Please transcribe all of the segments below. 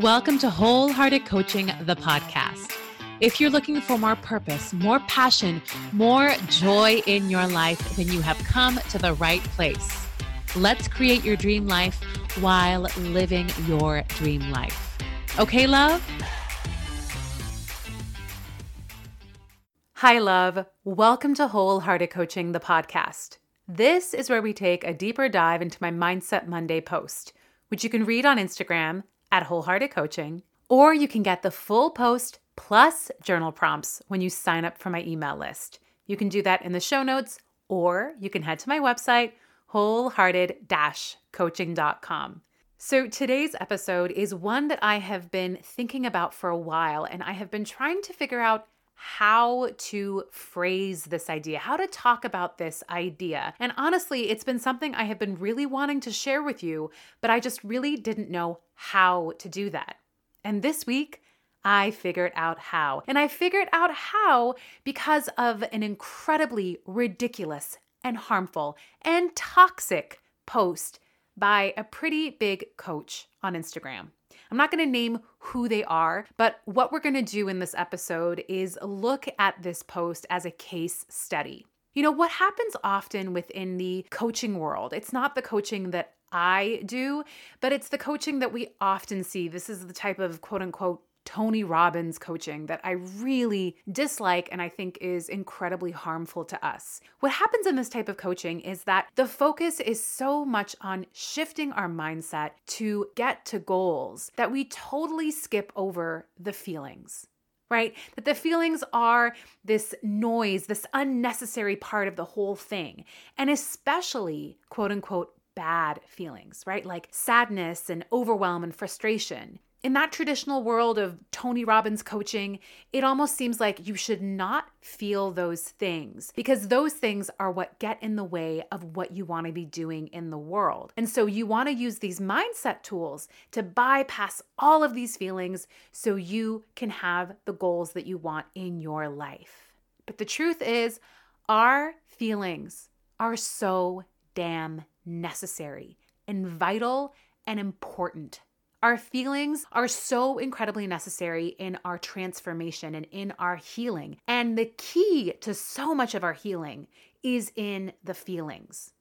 Welcome to Wholehearted Coaching, the podcast. If you're looking for more purpose, more passion, more joy in your life, then you have come to the right place. Let's create your dream life while living your dream life. Okay, love? Hi, love. Welcome to Wholehearted Coaching, the podcast. This is where we take a deeper dive into my Mindset Monday post, which you can read on Instagram at Wholehearted Coaching, or you can get the full post plus journal prompts when you sign up for my email list. You can do that in the show notes, or you can head to my website, wholehearted coaching.com. So, today's episode is one that I have been thinking about for a while, and I have been trying to figure out how to phrase this idea, how to talk about this idea. And honestly, it's been something I have been really wanting to share with you, but I just really didn't know how to do that. And this week, I figured out how. And I figured out how because of an incredibly ridiculous and harmful and toxic post by a pretty big coach on Instagram. I'm not going to name who they are, but what we're going to do in this episode is look at this post as a case study. You know, what happens often within the coaching world, it's not the coaching that I do, but it's the coaching that we often see. This is the type of quote unquote Tony Robbins coaching that I really dislike and I think is incredibly harmful to us. What happens in this type of coaching is that the focus is so much on shifting our mindset to get to goals that we totally skip over the feelings right? That the feelings are this noise, this unnecessary part of the whole thing. And especially, quote unquote, bad feelings, right? Like sadness and overwhelm and frustration in that traditional world of Tony Robbins coaching, it almost seems like you should not feel those things because those things are what get in the way of what you want to be doing in the world. And so you want to use these mindset tools to bypass all of these feelings so you can have the goals that you want in your life. But the truth is, our feelings are so damn necessary and vital and important our feelings are so incredibly necessary in our transformation and in our healing. And the key to so much of our healing is in the feelings.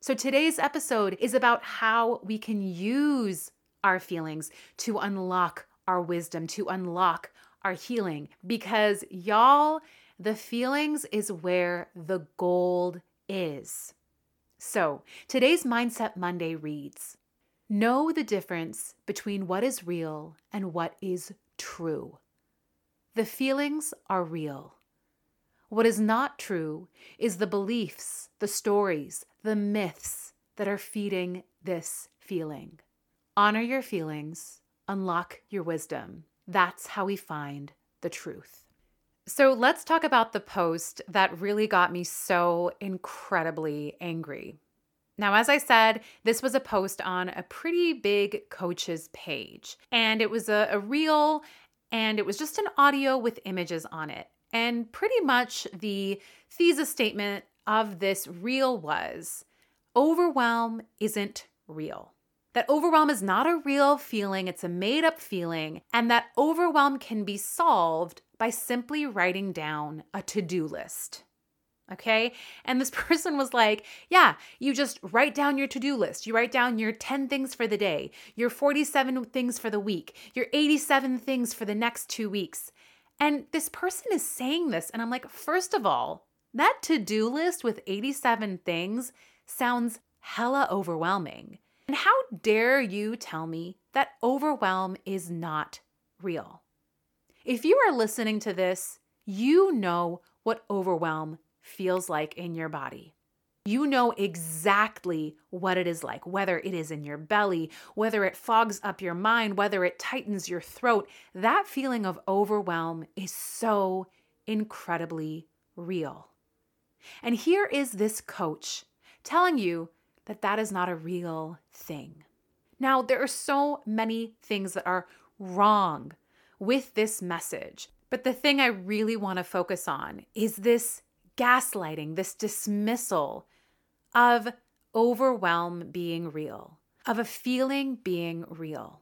So today's episode is about how we can use our feelings to unlock our wisdom, to unlock our healing. Because y'all, the feelings is where the gold is. So today's Mindset Monday reads Know the difference between what is real and what is true. The feelings are real. What is not true is the beliefs, the stories, the myths that are feeding this feeling. Honor your feelings, unlock your wisdom. That's how we find the truth. So let's talk about the post that really got me so incredibly angry. Now, as I said, this was a post on a pretty big coach's page, and it was a, a reel and it was just an audio with images on it. And pretty much the thesis statement of this reel was overwhelm isn't real. That overwhelm is not a real feeling, it's a made up feeling, and that overwhelm can be solved by simply writing down a to do list. Okay. And this person was like, Yeah, you just write down your to do list. You write down your 10 things for the day, your 47 things for the week, your 87 things for the next two weeks. And this person is saying this. And I'm like, First of all, that to do list with 87 things sounds hella overwhelming. And how dare you tell me that overwhelm is not real? If you are listening to this, you know what overwhelm feels like in your body. You know exactly what it is like, whether it is in your belly, whether it fogs up your mind, whether it tightens your throat. That feeling of overwhelm is so incredibly real. And here is this coach telling you that that is not a real thing. Now, there are so many things that are wrong with this message, but the thing I really want to focus on is this gaslighting, this dismissal of overwhelm being real, of a feeling being real.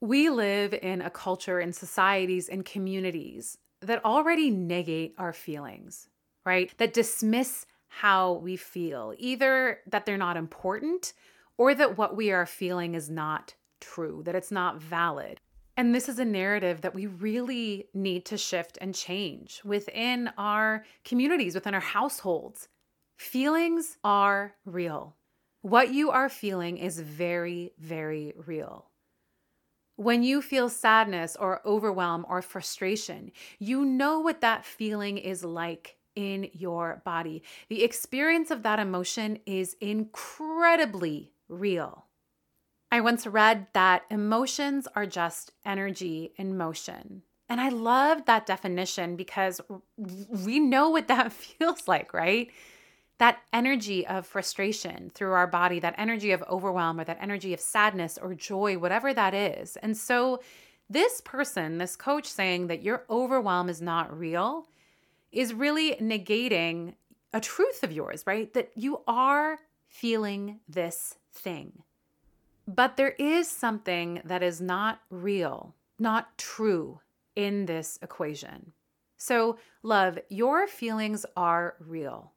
We live in a culture and societies and communities that already negate our feelings, right? That dismiss how we feel, either that they're not important or that what we are feeling is not true, that it's not valid. And this is a narrative that we really need to shift and change within our communities, within our households. Feelings are real. What you are feeling is very, very real. When you feel sadness or overwhelm or frustration, you know what that feeling is like in your body. The experience of that emotion is incredibly real. I once read that emotions are just energy in motion. And I love that definition because we know what that feels like, right? That energy of frustration through our body, that energy of overwhelm, or that energy of sadness or joy, whatever that is. And so, this person, this coach saying that your overwhelm is not real, is really negating a truth of yours, right? That you are feeling this thing. But there is something that is not real, not true in this equation. So, love, your feelings are real.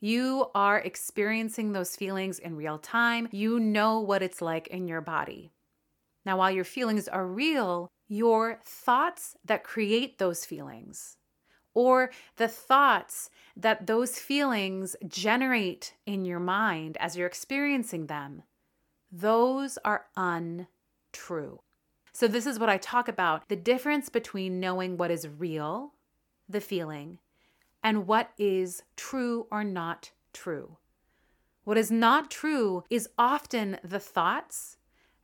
You are experiencing those feelings in real time. You know what it's like in your body. Now, while your feelings are real, your thoughts that create those feelings, or the thoughts that those feelings generate in your mind as you're experiencing them, those are untrue. So, this is what I talk about the difference between knowing what is real, the feeling, and what is true or not true. What is not true is often the thoughts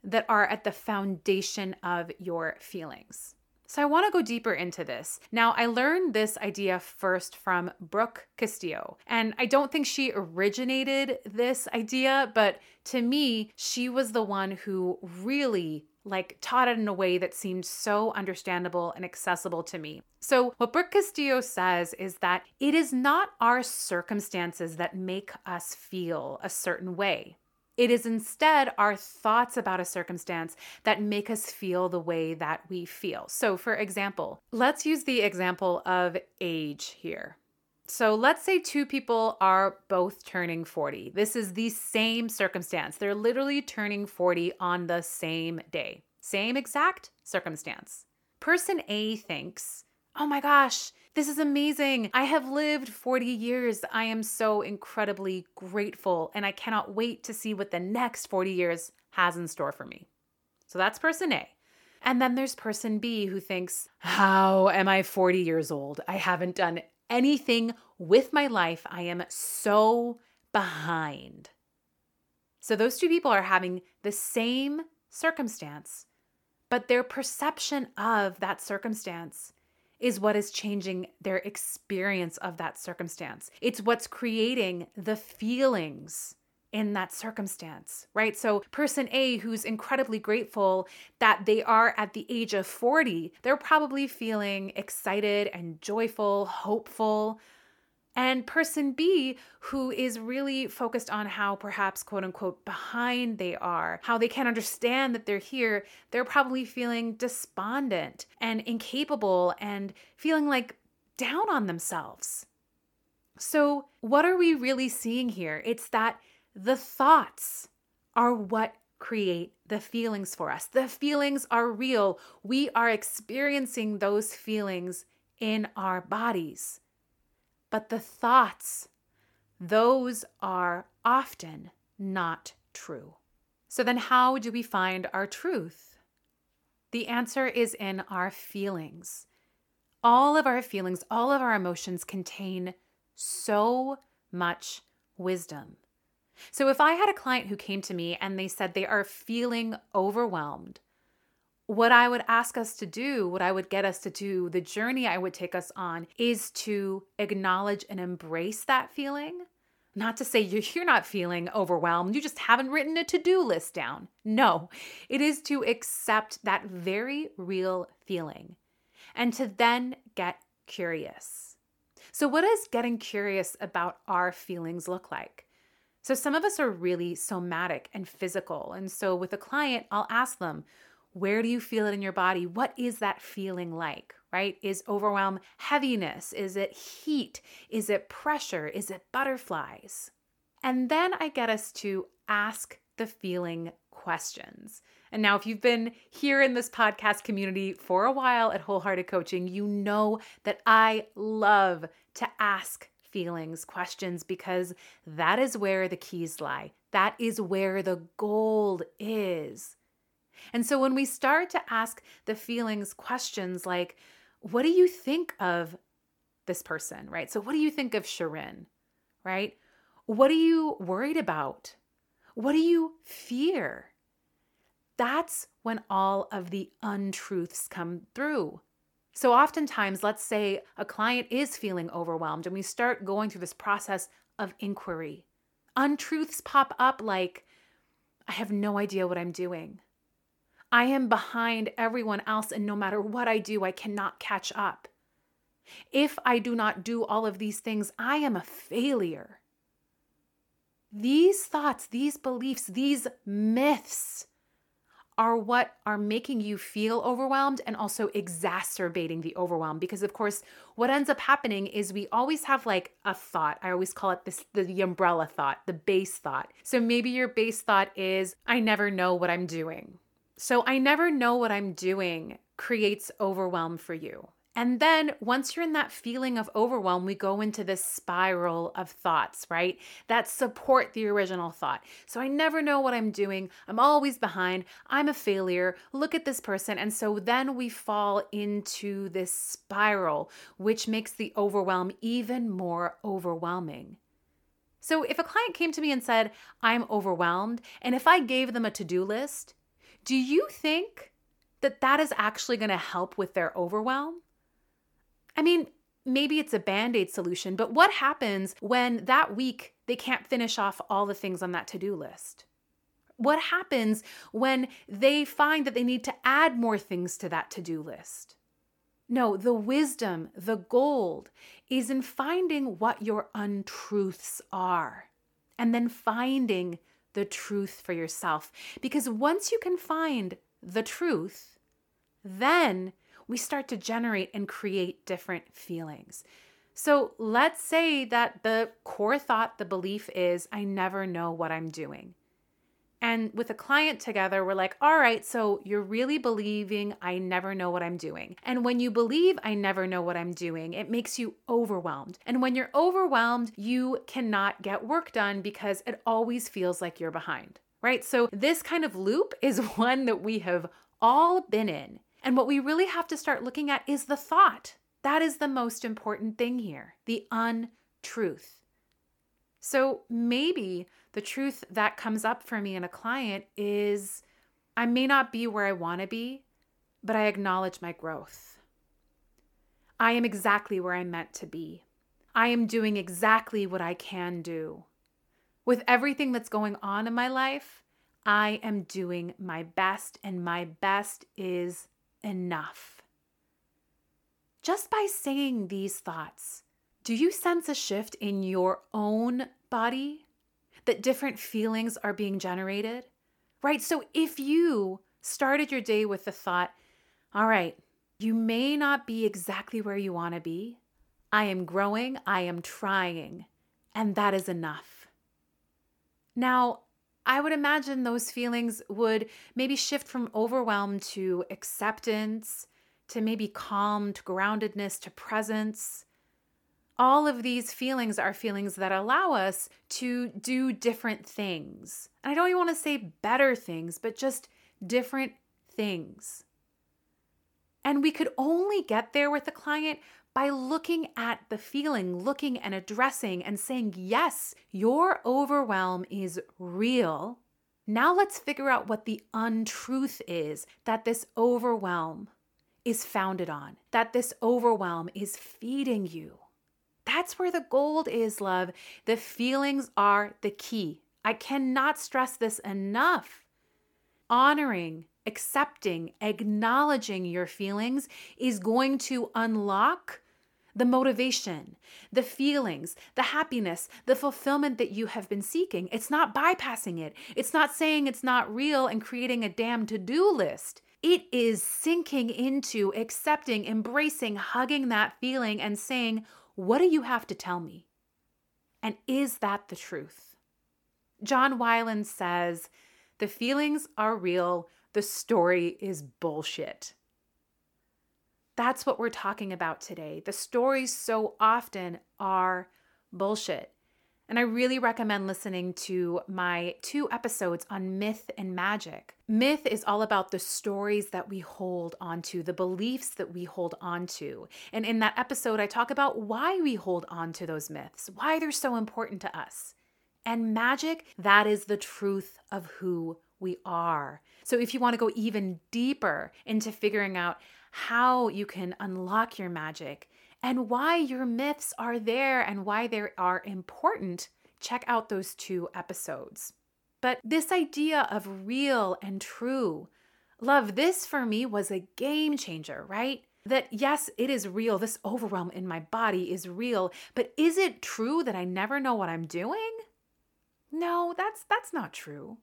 that are at the foundation of your feelings. So I want to go deeper into this. Now, I learned this idea first from Brooke Castillo, and I don't think she originated this idea, but to me, she was the one who really like taught it in a way that seemed so understandable and accessible to me. So, what Brooke Castillo says is that it is not our circumstances that make us feel a certain way. It is instead our thoughts about a circumstance that make us feel the way that we feel. So, for example, let's use the example of age here. So, let's say two people are both turning 40. This is the same circumstance. They're literally turning 40 on the same day, same exact circumstance. Person A thinks, oh my gosh, this is amazing. I have lived 40 years. I am so incredibly grateful, and I cannot wait to see what the next 40 years has in store for me. So that's person A. And then there's person B who thinks, How am I 40 years old? I haven't done anything with my life. I am so behind. So those two people are having the same circumstance, but their perception of that circumstance is what is changing their experience of that circumstance. It's what's creating the feelings in that circumstance, right? So, person A, who's incredibly grateful that they are at the age of 40, they're probably feeling excited and joyful, hopeful, and person B, who is really focused on how perhaps quote unquote behind they are, how they can't understand that they're here, they're probably feeling despondent and incapable and feeling like down on themselves. So, what are we really seeing here? It's that the thoughts are what create the feelings for us. The feelings are real. We are experiencing those feelings in our bodies. But the thoughts, those are often not true. So then, how do we find our truth? The answer is in our feelings. All of our feelings, all of our emotions contain so much wisdom. So, if I had a client who came to me and they said they are feeling overwhelmed, what I would ask us to do, what I would get us to do, the journey I would take us on is to acknowledge and embrace that feeling. Not to say you're not feeling overwhelmed, you just haven't written a to do list down. No, it is to accept that very real feeling and to then get curious. So, what does getting curious about our feelings look like? So, some of us are really somatic and physical. And so, with a client, I'll ask them, Where do you feel it in your body? What is that feeling like, right? Is overwhelm heaviness? Is it heat? Is it pressure? Is it butterflies? And then I get us to ask the feeling questions. And now, if you've been here in this podcast community for a while at Wholehearted Coaching, you know that I love to ask feelings questions because that is where the keys lie. That is where the gold is. And so when we start to ask the feelings questions like, what do you think of this person, right? So, what do you think of Sharon, right? What are you worried about? What do you fear? That's when all of the untruths come through. So, oftentimes, let's say a client is feeling overwhelmed and we start going through this process of inquiry. Untruths pop up like, I have no idea what I'm doing. I am behind everyone else, and no matter what I do, I cannot catch up. If I do not do all of these things, I am a failure. These thoughts, these beliefs, these myths are what are making you feel overwhelmed and also exacerbating the overwhelm because of course what ends up happening is we always have like a thought i always call it this the, the umbrella thought the base thought so maybe your base thought is i never know what i'm doing so I never know what I'm doing creates overwhelm for you. And then once you're in that feeling of overwhelm, we go into this spiral of thoughts, right? That support the original thought. So I never know what I'm doing. I'm always behind. I'm a failure. Look at this person. And so then we fall into this spiral, which makes the overwhelm even more overwhelming. So if a client came to me and said, I'm overwhelmed, and if I gave them a to do list, do you think that that is actually going to help with their overwhelm? I mean, maybe it's a band aid solution, but what happens when that week they can't finish off all the things on that to do list? What happens when they find that they need to add more things to that to do list? No, the wisdom, the gold is in finding what your untruths are and then finding the truth for yourself. Because once you can find the truth, then we start to generate and create different feelings. So let's say that the core thought, the belief is, I never know what I'm doing. And with a client together, we're like, all right, so you're really believing I never know what I'm doing. And when you believe I never know what I'm doing, it makes you overwhelmed. And when you're overwhelmed, you cannot get work done because it always feels like you're behind, right? So this kind of loop is one that we have all been in. And what we really have to start looking at is the thought. That is the most important thing here the untruth. So maybe the truth that comes up for me in a client is I may not be where I want to be, but I acknowledge my growth. I am exactly where I'm meant to be. I am doing exactly what I can do. With everything that's going on in my life, I am doing my best, and my best is enough. Just by saying these thoughts, do you sense a shift in your own body? That different feelings are being generated? Right? So if you started your day with the thought, all right, you may not be exactly where you want to be. I am growing, I am trying, and that is enough. Now, I would imagine those feelings would maybe shift from overwhelm to acceptance, to maybe calm, to groundedness, to presence all of these feelings are feelings that allow us to do different things. And I don't even want to say better things, but just different things. And we could only get there with the client by looking at the feeling, looking and addressing and saying, yes, your overwhelm is real. Now let's figure out what the untruth is that this overwhelm is founded on, that this overwhelm is feeding you. That's where the gold is, love. The feelings are the key. I cannot stress this enough. Honoring, accepting, acknowledging your feelings is going to unlock the motivation, the feelings, the happiness, the fulfillment that you have been seeking. It's not bypassing it. It's not saying it's not real and creating a damn to do list. it is sinking into accepting, embracing, hugging that feeling and saying, What do you have to tell me? And is that the truth? John Wineland says, The feelings are real, the story is bullshit. That's what we're talking about today. The stories so often are bullshit. And I really recommend listening to my two episodes on myth and magic. Myth is all about the stories that we hold onto, the beliefs that we hold onto. And in that episode, I talk about why we hold on to those myths, why they're so important to us. And magic, that is the truth of who we are. So if you want to go even deeper into figuring out how you can unlock your magic and why your myths are there and why they are important, check out those two episodes. But this idea of real and true, love, this for me was a game changer, right? That yes, it is real. This overwhelm in my body is real, but is it true that I never know what I'm doing? No, that's that's not true.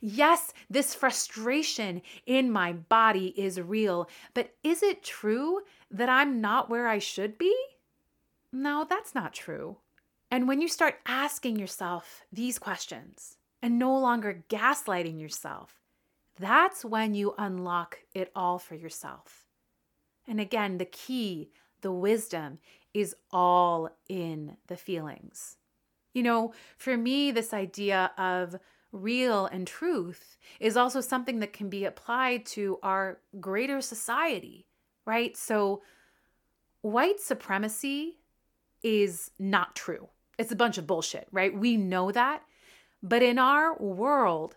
Yes, this frustration in my body is real, but is it true that I'm not where I should be? No, that's not true. And when you start asking yourself these questions and no longer gaslighting yourself, that's when you unlock it all for yourself. And again, the key, the wisdom is all in the feelings. You know, for me, this idea of real and truth is also something that can be applied to our greater society, right? So, white supremacy is not true. It's a bunch of bullshit, right? We know that. But in our world,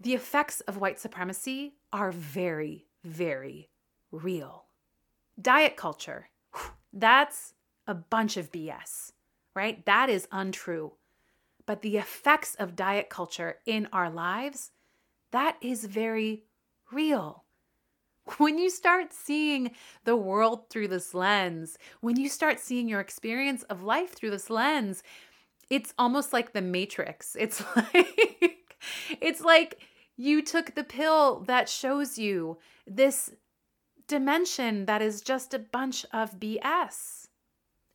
the effects of white supremacy are very, very real. Diet culture, that's a bunch of BS, right? That is untrue. But the effects of diet culture in our lives, that is very real. When you start seeing the world through this lens, when you start seeing your experience of life through this lens, it's almost like the matrix. It's like it's like you took the pill that shows you this dimension that is just a bunch of BS.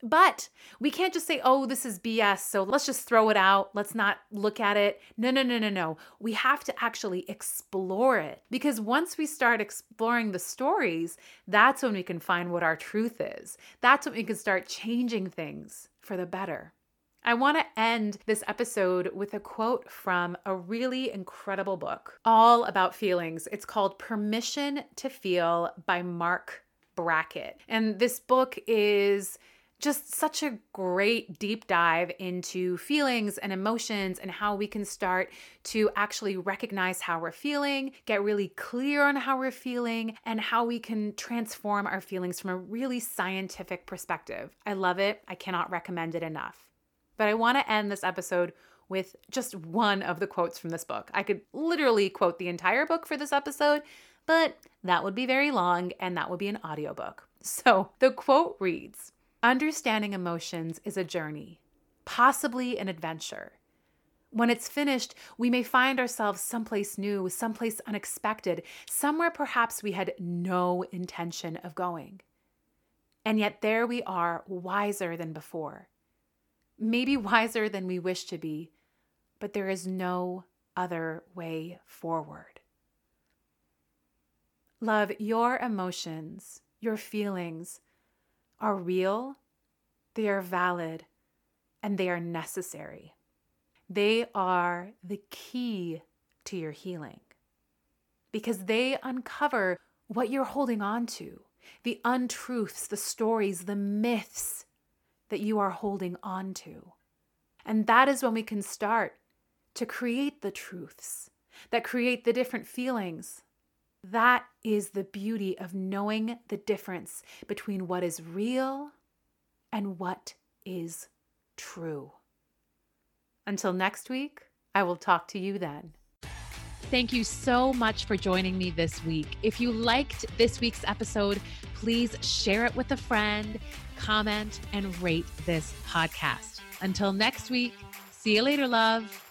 But we can't just say, oh, this is BS, so let's just throw it out. Let's not look at it. No, no, no, no, no. We have to actually explore it because once we start exploring the stories, that's when we can find what our truth is. That's when we can start changing things for the better. I want to end this episode with a quote from a really incredible book all about feelings. It's called Permission to Feel by Marc Brackett. And this book is just such a great deep dive into feelings and emotions and how we can start to actually recognize how we're feeling, get really clear on how we're feeling, and how we can transform our feelings from a really scientific perspective. I love it. I cannot recommend it enough. But I want to end this episode with just one of the quotes from this book. I could literally quote the entire book for this episode, but that would be very long and that would be an audiobook. So the quote reads, Understanding emotions is a journey, possibly an adventure. When it's finished, we may find ourselves someplace new, someplace unexpected, somewhere perhaps we had no intention of going. And yet there we are, wiser than before. Maybe wiser than we wish to be, but there is no other way forward. Love, your emotions, your feelings, are real, they are valid, and they are necessary. They are the key to your healing because they uncover what you're holding on to, the untruths, the stories, the myths that you are holding on to. And that is when we can start to create the truths that create the different feelings, that is the beauty of knowing the difference between what is real and what is true. Until next week, I will talk to you then. Thank you so much for joining me this week. If you liked this week's episode, please share it with a friend, comment, and rate this podcast. Until next week, see you later, love.